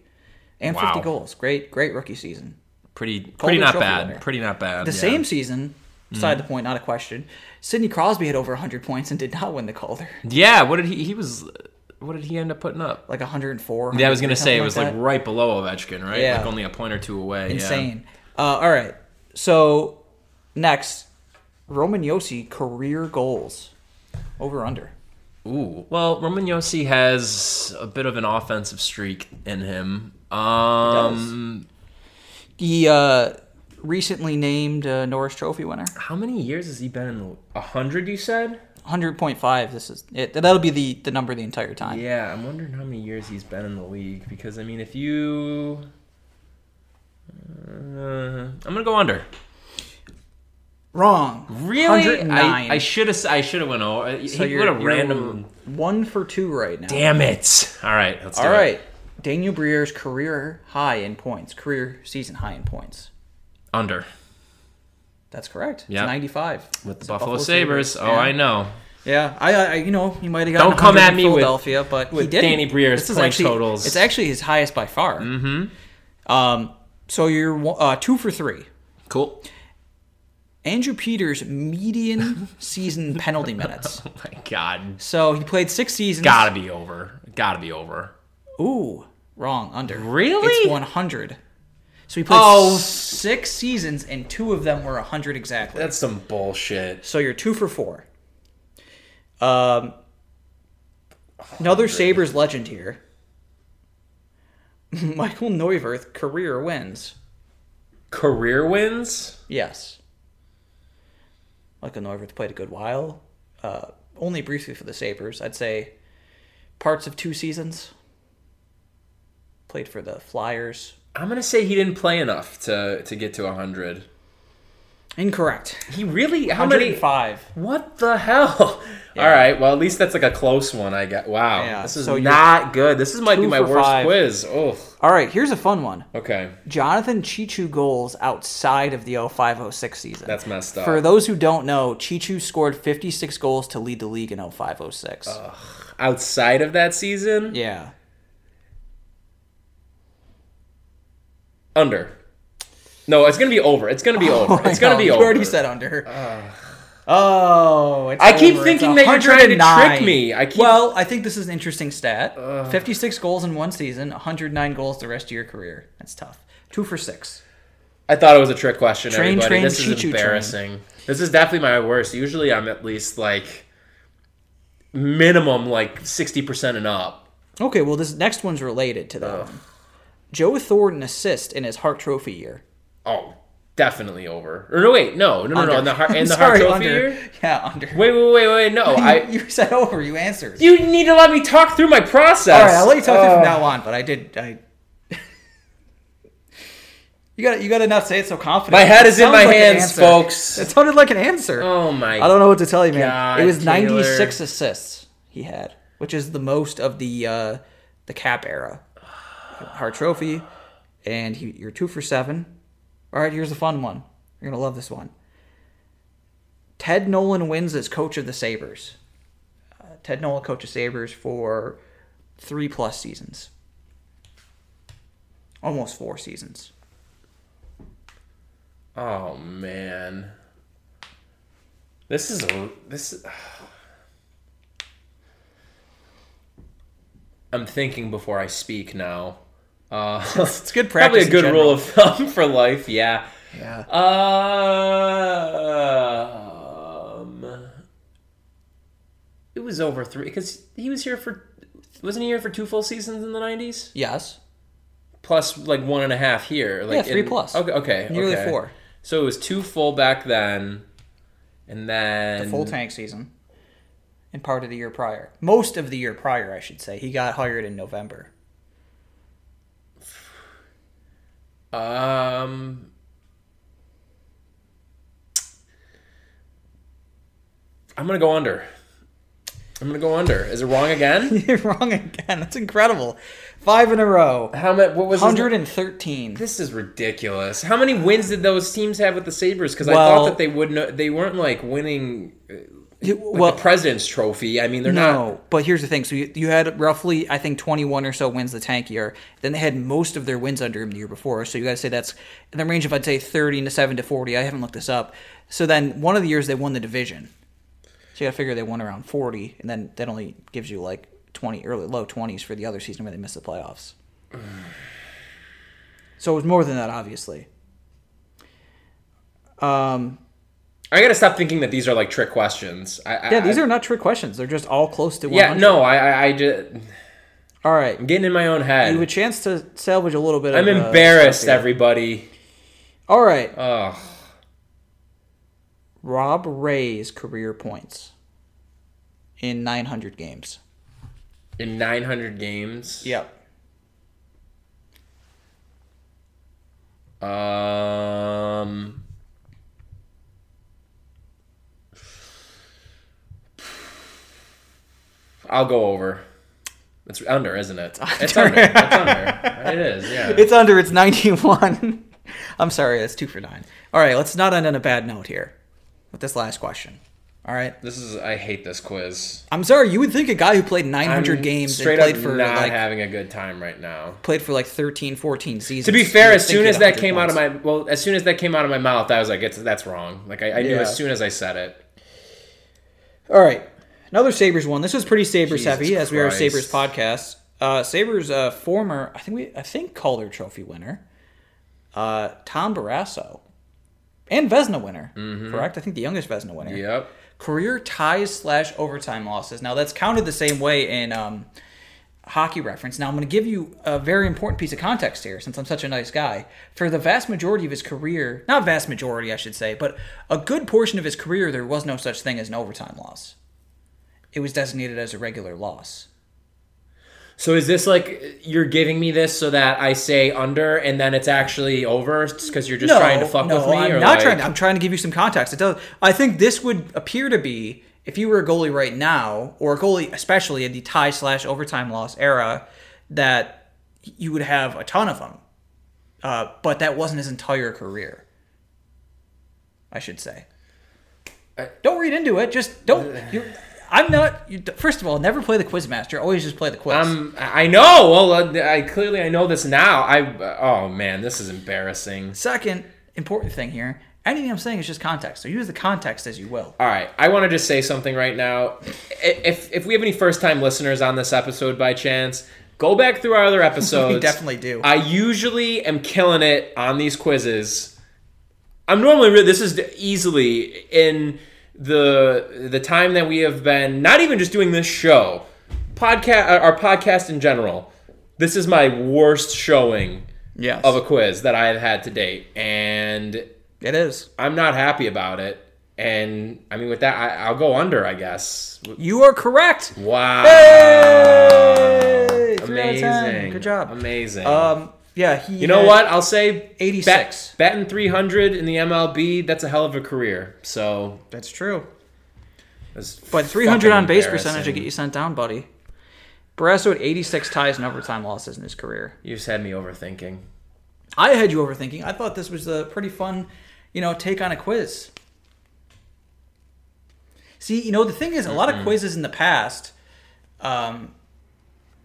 Speaker 1: and 50 goals. Great, great rookie season.
Speaker 2: Pretty pretty not bad.
Speaker 1: winner.
Speaker 2: Pretty not bad.
Speaker 1: The
Speaker 2: yeah.
Speaker 1: same season, beside the point, not a question. Sidney Crosby had over 100 points and did not win the Calder.
Speaker 2: Yeah, what did he he was what did he end up putting up?
Speaker 1: Like 104.
Speaker 2: Yeah, I was gonna say it was
Speaker 1: something
Speaker 2: like right below Ovechkin, right?
Speaker 1: Yeah.
Speaker 2: Like only a point or two away. yeah.
Speaker 1: insane. Uh, all right. So next, Roman Josi career goals over under.
Speaker 2: Ooh. Well, Roman Josi has a bit of an offensive streak in him. Um,
Speaker 1: He uh, recently named uh, Norris Trophy winner.
Speaker 2: how many years has he been in the a hundred? You said.
Speaker 1: 100.5. This is it. That'll be the, the number the entire time.
Speaker 2: Yeah, I'm wondering how many years he's been in the league because I mean, if you, uh, I'm gonna go under.
Speaker 1: Wrong.
Speaker 2: Really?
Speaker 1: 109.
Speaker 2: I, I should have. I should have went over.
Speaker 1: So
Speaker 2: he
Speaker 1: you're,
Speaker 2: a
Speaker 1: you're
Speaker 2: random.
Speaker 1: one for two right now.
Speaker 2: Damn it! All right, let's do
Speaker 1: All right. Daniel Briere's career high in points, career season high in points.
Speaker 2: Under
Speaker 1: That's correct. It's 95
Speaker 2: with the
Speaker 1: It's
Speaker 2: Buffalo, Sabres. Oh,
Speaker 1: Yeah.
Speaker 2: I know.
Speaker 1: Yeah, I, I you know, he might have got
Speaker 2: Don't come at me with-
Speaker 1: Philadelphia, but he
Speaker 2: with
Speaker 1: did
Speaker 2: Danny Briere's point
Speaker 1: actually,
Speaker 2: totals.
Speaker 1: It's actually his highest by far. Mm-hmm. Um, so you're uh, two for three.
Speaker 2: Cool.
Speaker 1: Andrew Peters median season penalty minutes.
Speaker 2: Oh my god.
Speaker 1: So he played six seasons.
Speaker 2: Gotta be over. Gotta be over.
Speaker 1: Ooh, wrong. Under.
Speaker 2: Really?
Speaker 1: It's 100. So he played
Speaker 2: Oh.
Speaker 1: six seasons, and two of them were 100 exactly.
Speaker 2: That's some bullshit.
Speaker 1: So you're two for four. Um, another Sabres legend here. Michael Neuvirth career wins.
Speaker 2: Career wins?
Speaker 1: Yes. Michael Neuvirth played a good while. Uh, only briefly for the Sabres. I'd say parts of two seasons. Played for the Flyers.
Speaker 2: I'm gonna say he didn't play enough to to get to 100.
Speaker 1: Incorrect.
Speaker 2: He really? How many?
Speaker 1: 105.
Speaker 2: What the hell? All right. Well, at least that's like a close one. I get. Wow.
Speaker 1: Yeah,
Speaker 2: This is
Speaker 1: so
Speaker 2: not good. This is might be my worst
Speaker 1: five.
Speaker 2: quiz. Oh.
Speaker 1: All right, here's a fun one.
Speaker 2: Okay.
Speaker 1: Jonathan Cheechoo goals outside of the 0506 season.
Speaker 2: That's messed up.
Speaker 1: For those who don't know, Cheechoo scored 56 goals to lead the league in 0506.
Speaker 2: Outside of that season,
Speaker 1: yeah.
Speaker 2: Under. No, it's gonna be over. It's gonna be oh over. It's gonna
Speaker 1: know,
Speaker 2: be
Speaker 1: you
Speaker 2: over.
Speaker 1: already said under. oh, it's
Speaker 2: I keep
Speaker 1: over.
Speaker 2: thinking that you're trying to
Speaker 1: 109.
Speaker 2: trick me. I keep-
Speaker 1: Well, I think this is an interesting stat. 56 goals in one season, 109 goals the rest of your career. That's tough. Two for six.
Speaker 2: I thought it was a trick question.
Speaker 1: Train,
Speaker 2: everybody.
Speaker 1: train,
Speaker 2: this is
Speaker 1: choo-choo train.
Speaker 2: embarrassing. This is definitely my worst. Usually, I'm at least like minimum like sixty percent and up.
Speaker 1: Okay, well, this next one's related to that one. Joe Thornton assist in his Hart Trophy year.
Speaker 2: Oh, definitely over. Or no, wait, no, no, no, no. In the Hart, in the Hart Trophy
Speaker 1: under.
Speaker 2: year.
Speaker 1: Yeah, under.
Speaker 2: Wait, wait, wait, wait. No, I.
Speaker 1: you said over. You answered.
Speaker 2: You need to let me talk through my process.
Speaker 1: All right, I'll let you talk you
Speaker 2: Uh,
Speaker 1: from now on. But I did. I. you got. You got to not say it so confident.
Speaker 2: My head is in my
Speaker 1: like
Speaker 2: hands,
Speaker 1: answer.
Speaker 2: folks.
Speaker 1: It sounded like an answer.
Speaker 2: Oh my. God.
Speaker 1: I don't know what to tell you, man.
Speaker 2: God,
Speaker 1: it was
Speaker 2: Taylor.
Speaker 1: 96 assists he had, which is the most of the uh, the cap era. Hart Trophy, and he, you're two for seven. All right, here's a fun one. You're gonna love this one. Ted Nolan wins as coach of the Sabres. Uh, Ted Nolan coaches Sabres for three plus seasons, almost four seasons.
Speaker 2: Oh man. This is a this. Is, I'm thinking before I speak now. Uh,
Speaker 1: It's good
Speaker 2: probably a good rule of thumb for life. Yeah.
Speaker 1: Yeah.
Speaker 2: Um, it was over three because he was here for wasn't he here for two full seasons in the '90s?
Speaker 1: Yes.
Speaker 2: Plus like one and a half here. Like
Speaker 1: Yeah, three
Speaker 2: in-
Speaker 1: plus.
Speaker 2: Okay, okay,
Speaker 1: Nearly
Speaker 2: okay.
Speaker 1: four.
Speaker 2: So it was two full back then, and then the
Speaker 1: full tank season and part of the year prior. Most of the year prior, I should say. He got hired in November.
Speaker 2: Um, I'm gonna go under. I'm gonna go under. Is it wrong again?
Speaker 1: You're wrong again. That's incredible. Five in a row.
Speaker 2: How many? What was his-
Speaker 1: 113.
Speaker 2: This is ridiculous. How many wins did those teams have with the Sabres? Because I thought that they would. not They weren't like winning uh, like
Speaker 1: well,
Speaker 2: the President's Trophy. I mean, they're not
Speaker 1: no,
Speaker 2: not.
Speaker 1: but here's the thing. So you, you had roughly, I think, 21 or so wins the tank year. Then they had most of their wins under him the year before. So you got to say that's in the range of, I'd say, 30 to 7 to 40. I haven't looked this up. So then one of the years they won the division. So you got to figure they won around 40, and then that only gives you like 20, early low 20s for the other season where they missed the playoffs. So it was more than that, obviously. Um,
Speaker 2: I gotta stop thinking that these are like trick questions. I,
Speaker 1: Yeah, these are not trick questions. They're just all close to 100.
Speaker 2: Yeah, no, I, I, I just,
Speaker 1: All right.
Speaker 2: I'm getting in my own head.
Speaker 1: You have a chance to salvage a little bit
Speaker 2: I'm
Speaker 1: of uh,
Speaker 2: embarrassed,
Speaker 1: here.
Speaker 2: everybody.
Speaker 1: All right.
Speaker 2: Ugh.
Speaker 1: Rob Ray's career points in 900 games.
Speaker 2: In 900 games.
Speaker 1: Yep.
Speaker 2: Um. I'll go over. It's under, isn't it? It's under. It's under. It is. Yeah.
Speaker 1: It's under. It's 91. I'm sorry. That's two for nine. All right. Let's not end on a bad note here with this last question. All right.
Speaker 2: This is. I hate this quiz.
Speaker 1: I'm sorry. You would think a guy who played 900
Speaker 2: I'm
Speaker 1: games and
Speaker 2: straight
Speaker 1: played
Speaker 2: up
Speaker 1: for
Speaker 2: not
Speaker 1: like
Speaker 2: having a good time right now.
Speaker 1: played for like 13, 14 seasons.
Speaker 2: To be fair, as soon as that
Speaker 1: 100
Speaker 2: came out of my well, as soon as that came out of my mouth, I was like, "It's that's wrong." Like I, I knew
Speaker 1: Yeah.
Speaker 2: as soon as I said it.
Speaker 1: All right. Another Sabres one. This was pretty Sabres
Speaker 2: Jesus
Speaker 1: heavy, as we are a Sabres podcast. Uh, Sabres uh, former, I think we, I think Calder Trophy winner, uh, Tom Barrasso, and Vezina winner. Correct. I think the youngest Vezina winner.
Speaker 2: Yep.
Speaker 1: Career ties slash overtime losses. Now that's counted the same way in um, hockey reference. Now I'm going to give you a very important piece of context here, since I'm such a nice guy. For the vast majority of his career, not vast majority, I should say, but a good portion of his career, there was no such thing as an overtime loss. It was designated as a regular loss.
Speaker 2: So is this like you're giving me this so that I say under and then it's actually over because you're just trying to fuck
Speaker 1: no,
Speaker 2: with me?
Speaker 1: I'm
Speaker 2: or
Speaker 1: not
Speaker 2: like-
Speaker 1: trying. To, I'm trying to give you some context. It does. I think this would appear to be if you were a goalie right now, or a goalie, especially in the tie slash overtime loss era, that you would have a ton of them. Uh, but that wasn't his entire career. I should say. don't read into it. Just don't. I'm not. First of all, never play the quizmaster. Always just play the quiz.
Speaker 2: Um, I know. Well, uh, I clearly I know this now. I oh man, this is embarrassing.
Speaker 1: Second important thing here. Anything I'm saying is just context. So use the context as you will.
Speaker 2: All right, I want to just say something right now. If if we have any first time listeners on this episode by chance, go back through our other episodes.
Speaker 1: We definitely do.
Speaker 2: I usually am killing it on these quizzes. I'm normally this is easily in the the time that we have been not even just doing this show, podcast our podcast in general. This is my worst showing
Speaker 1: yes.
Speaker 2: of a quiz that I have had to date, and
Speaker 1: it is.
Speaker 2: I'm not happy about it. And I mean, with that, I, I'll go under, I guess.
Speaker 1: You are correct.
Speaker 2: Wow.
Speaker 1: Hey! Three out of 10.
Speaker 2: Amazing.
Speaker 1: Good job.
Speaker 2: Amazing.
Speaker 1: Um, yeah, he.
Speaker 2: you know what? I'll say
Speaker 1: 86.
Speaker 2: Bet, batting 300 in the MLB, that's a hell of a career. So,
Speaker 1: That's true.
Speaker 2: that's
Speaker 1: But 300 on base percentage will
Speaker 2: embarrassing.
Speaker 1: get you sent down, buddy. Barrasso had 86 ties and overtime losses in his career.
Speaker 2: You just had me overthinking.
Speaker 1: I had you overthinking. I thought this was a pretty fun, you know, take on a quiz. See, you know, the thing is, a lot of quizzes in the past, um,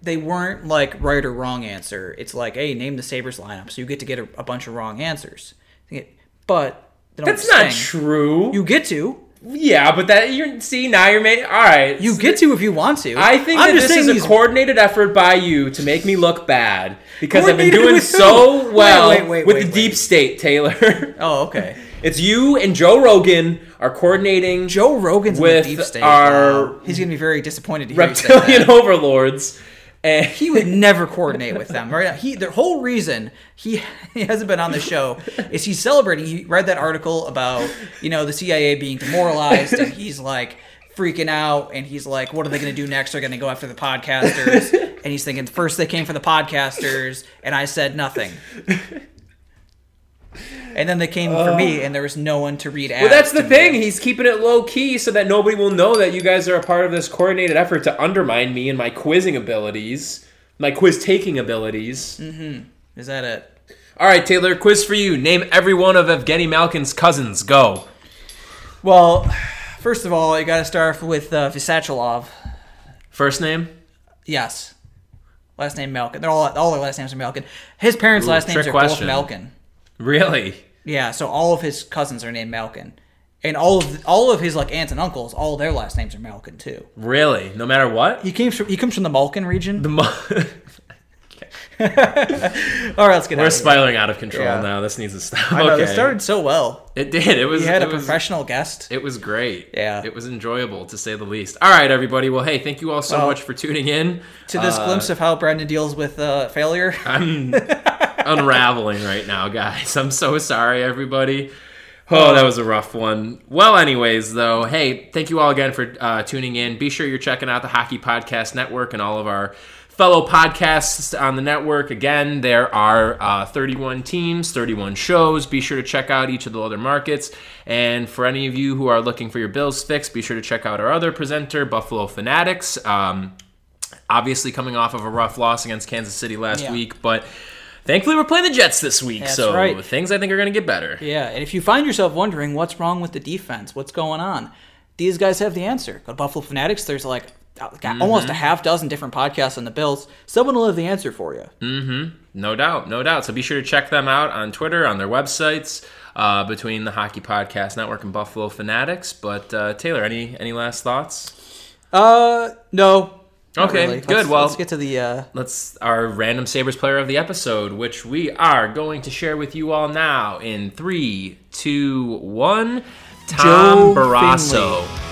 Speaker 1: they weren't like right or wrong answer. It's like, hey, name the Sabres lineup. So you get to get a, a bunch of wrong answers. But
Speaker 2: That's not true.
Speaker 1: You get to.
Speaker 2: yeah, but that you're see now you're making all right.
Speaker 1: You get to if you want to.
Speaker 2: I think
Speaker 1: I'm
Speaker 2: that this is a coordinated effort by you to make me look bad because I've been doing so well
Speaker 1: Wait, wait, wait,
Speaker 2: with the deep state, Taylor.
Speaker 1: Oh, okay.
Speaker 2: it's you and Joe Rogan are coordinating
Speaker 1: Joe Rogan's
Speaker 2: With
Speaker 1: deep state.
Speaker 2: our
Speaker 1: Wow. He's gonna be very disappointed to hear you say that.
Speaker 2: reptilian overlords. And
Speaker 1: he would never coordinate with them. Right? He the whole reason he, he hasn't been on the show is he's celebrating. He read that article about you know the CIA being demoralized, and he's like freaking out, and he's like, "What are they going to do next? They're going to go after the podcasters." And he's thinking, first they came for the podcasters, and I said nothing. And then they came for me, and there was no one to read
Speaker 2: well, that's the
Speaker 1: to me.
Speaker 2: thing. He's keeping it low key so that nobody will know that you guys are a part of this coordinated effort to undermine me and my quizzing abilities, my quiz taking abilities.
Speaker 1: Is that it?
Speaker 2: All right, Taylor, quiz for you. Name every one of Evgeny Malkin's cousins. Go.
Speaker 1: Well, first of all, you got to start with uh, Visachalov.
Speaker 2: First name.
Speaker 1: Yes. Last name Malkin. They're all all their last names are Malkin. His parents'
Speaker 2: Ooh,
Speaker 1: last names are
Speaker 2: question.
Speaker 1: both Malkin.
Speaker 2: Really?
Speaker 1: Yeah, so all of his cousins are named Malkin. And all of all of his like aunts and uncles, all their last names are Malkin too.
Speaker 2: Really? No matter what?
Speaker 1: He comes from he comes from the Malkin region.
Speaker 2: The
Speaker 1: All right, let's get
Speaker 2: We're
Speaker 1: out
Speaker 2: spiraling out of control
Speaker 1: Yeah.
Speaker 2: now. This needs to stop.
Speaker 1: I know
Speaker 2: okay.
Speaker 1: this started so well.
Speaker 2: It did. It was.
Speaker 1: We had a
Speaker 2: was,
Speaker 1: professional guest.
Speaker 2: It was great.
Speaker 1: Yeah.
Speaker 2: It was enjoyable to say the least. All right, everybody. Well, hey, thank you all so
Speaker 1: Well,
Speaker 2: much for tuning in.
Speaker 1: To this
Speaker 2: Uh,
Speaker 1: glimpse of how Brendan deals with uh, failure.
Speaker 2: I'm unraveling right now, guys. I'm so sorry, everybody. Oh, that was a rough one. Well, anyways, though, hey, thank you all again for uh, tuning in. Be sure you're checking out the Hockey Podcast Network and all of our fellow podcasts on the network. Again, there are uh, 31 teams, 31 shows. Be sure to check out each of the other markets. And for any of you who are looking for your Bills fix, be sure to check out our other presenter, Buffalo Fanatics. Um, obviously, coming off of a rough loss against Kansas City last
Speaker 1: Yeah.
Speaker 2: week, but thankfully we're playing the Jets this week,
Speaker 1: That's
Speaker 2: so
Speaker 1: right.
Speaker 2: things I think are going to get better.
Speaker 1: Yeah, and if you find yourself wondering what's wrong with the defense, what's going on, these guys have the answer. Go to Buffalo Fanatics. There's like got almost a half dozen different podcasts on the Bills. Someone will have the answer for you. Mm-hmm.
Speaker 2: No doubt, no doubt. So be sure to check them out on Twitter, on their websites, uh, between the Hockey Podcast Network and Buffalo Fanatics. But uh, Taylor, any any last thoughts?
Speaker 1: Uh, no. Not
Speaker 2: Okay,
Speaker 1: really.
Speaker 2: good.
Speaker 1: Let's,
Speaker 2: Well-
Speaker 1: let's get to the. Uh,
Speaker 2: Let's our random Sabres player of the episode, which we are going to share with you all now in three, two, one. Tom
Speaker 1: Joe
Speaker 2: Barrasso.
Speaker 1: Finley.